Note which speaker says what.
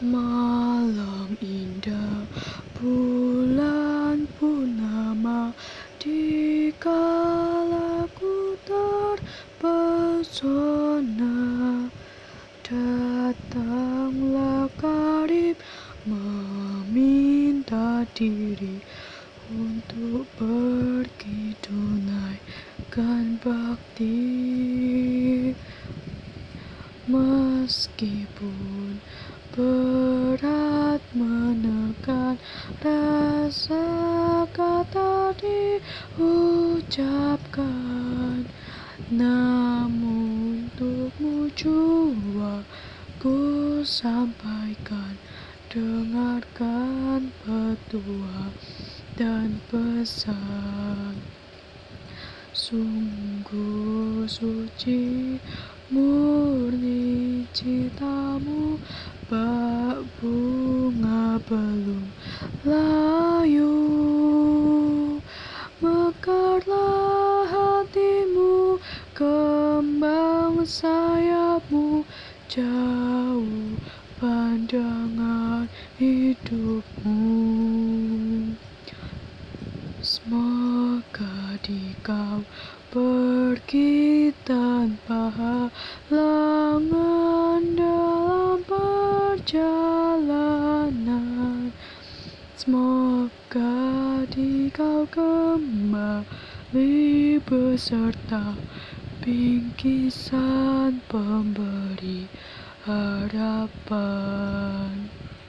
Speaker 1: Malam indah bulan purnama Dikala ku terpesona. Datanglah karib meminta diri Untuk pergi tunaikan bakti. Meskipun menekan rasa kata diucapkan Namun untukmu jua ku sampaikan. Dengarkan petua dan pesan. Sungguh suci murni cintamu Bak bunga belum layu Mekarlah hatimu Kembang sayapmu Jauh pandangan hidupmu. Semoga di kau pergi tanpa halangan dalam perjalanan Semoga di kau kembali beserta bingkisan pemberi harapan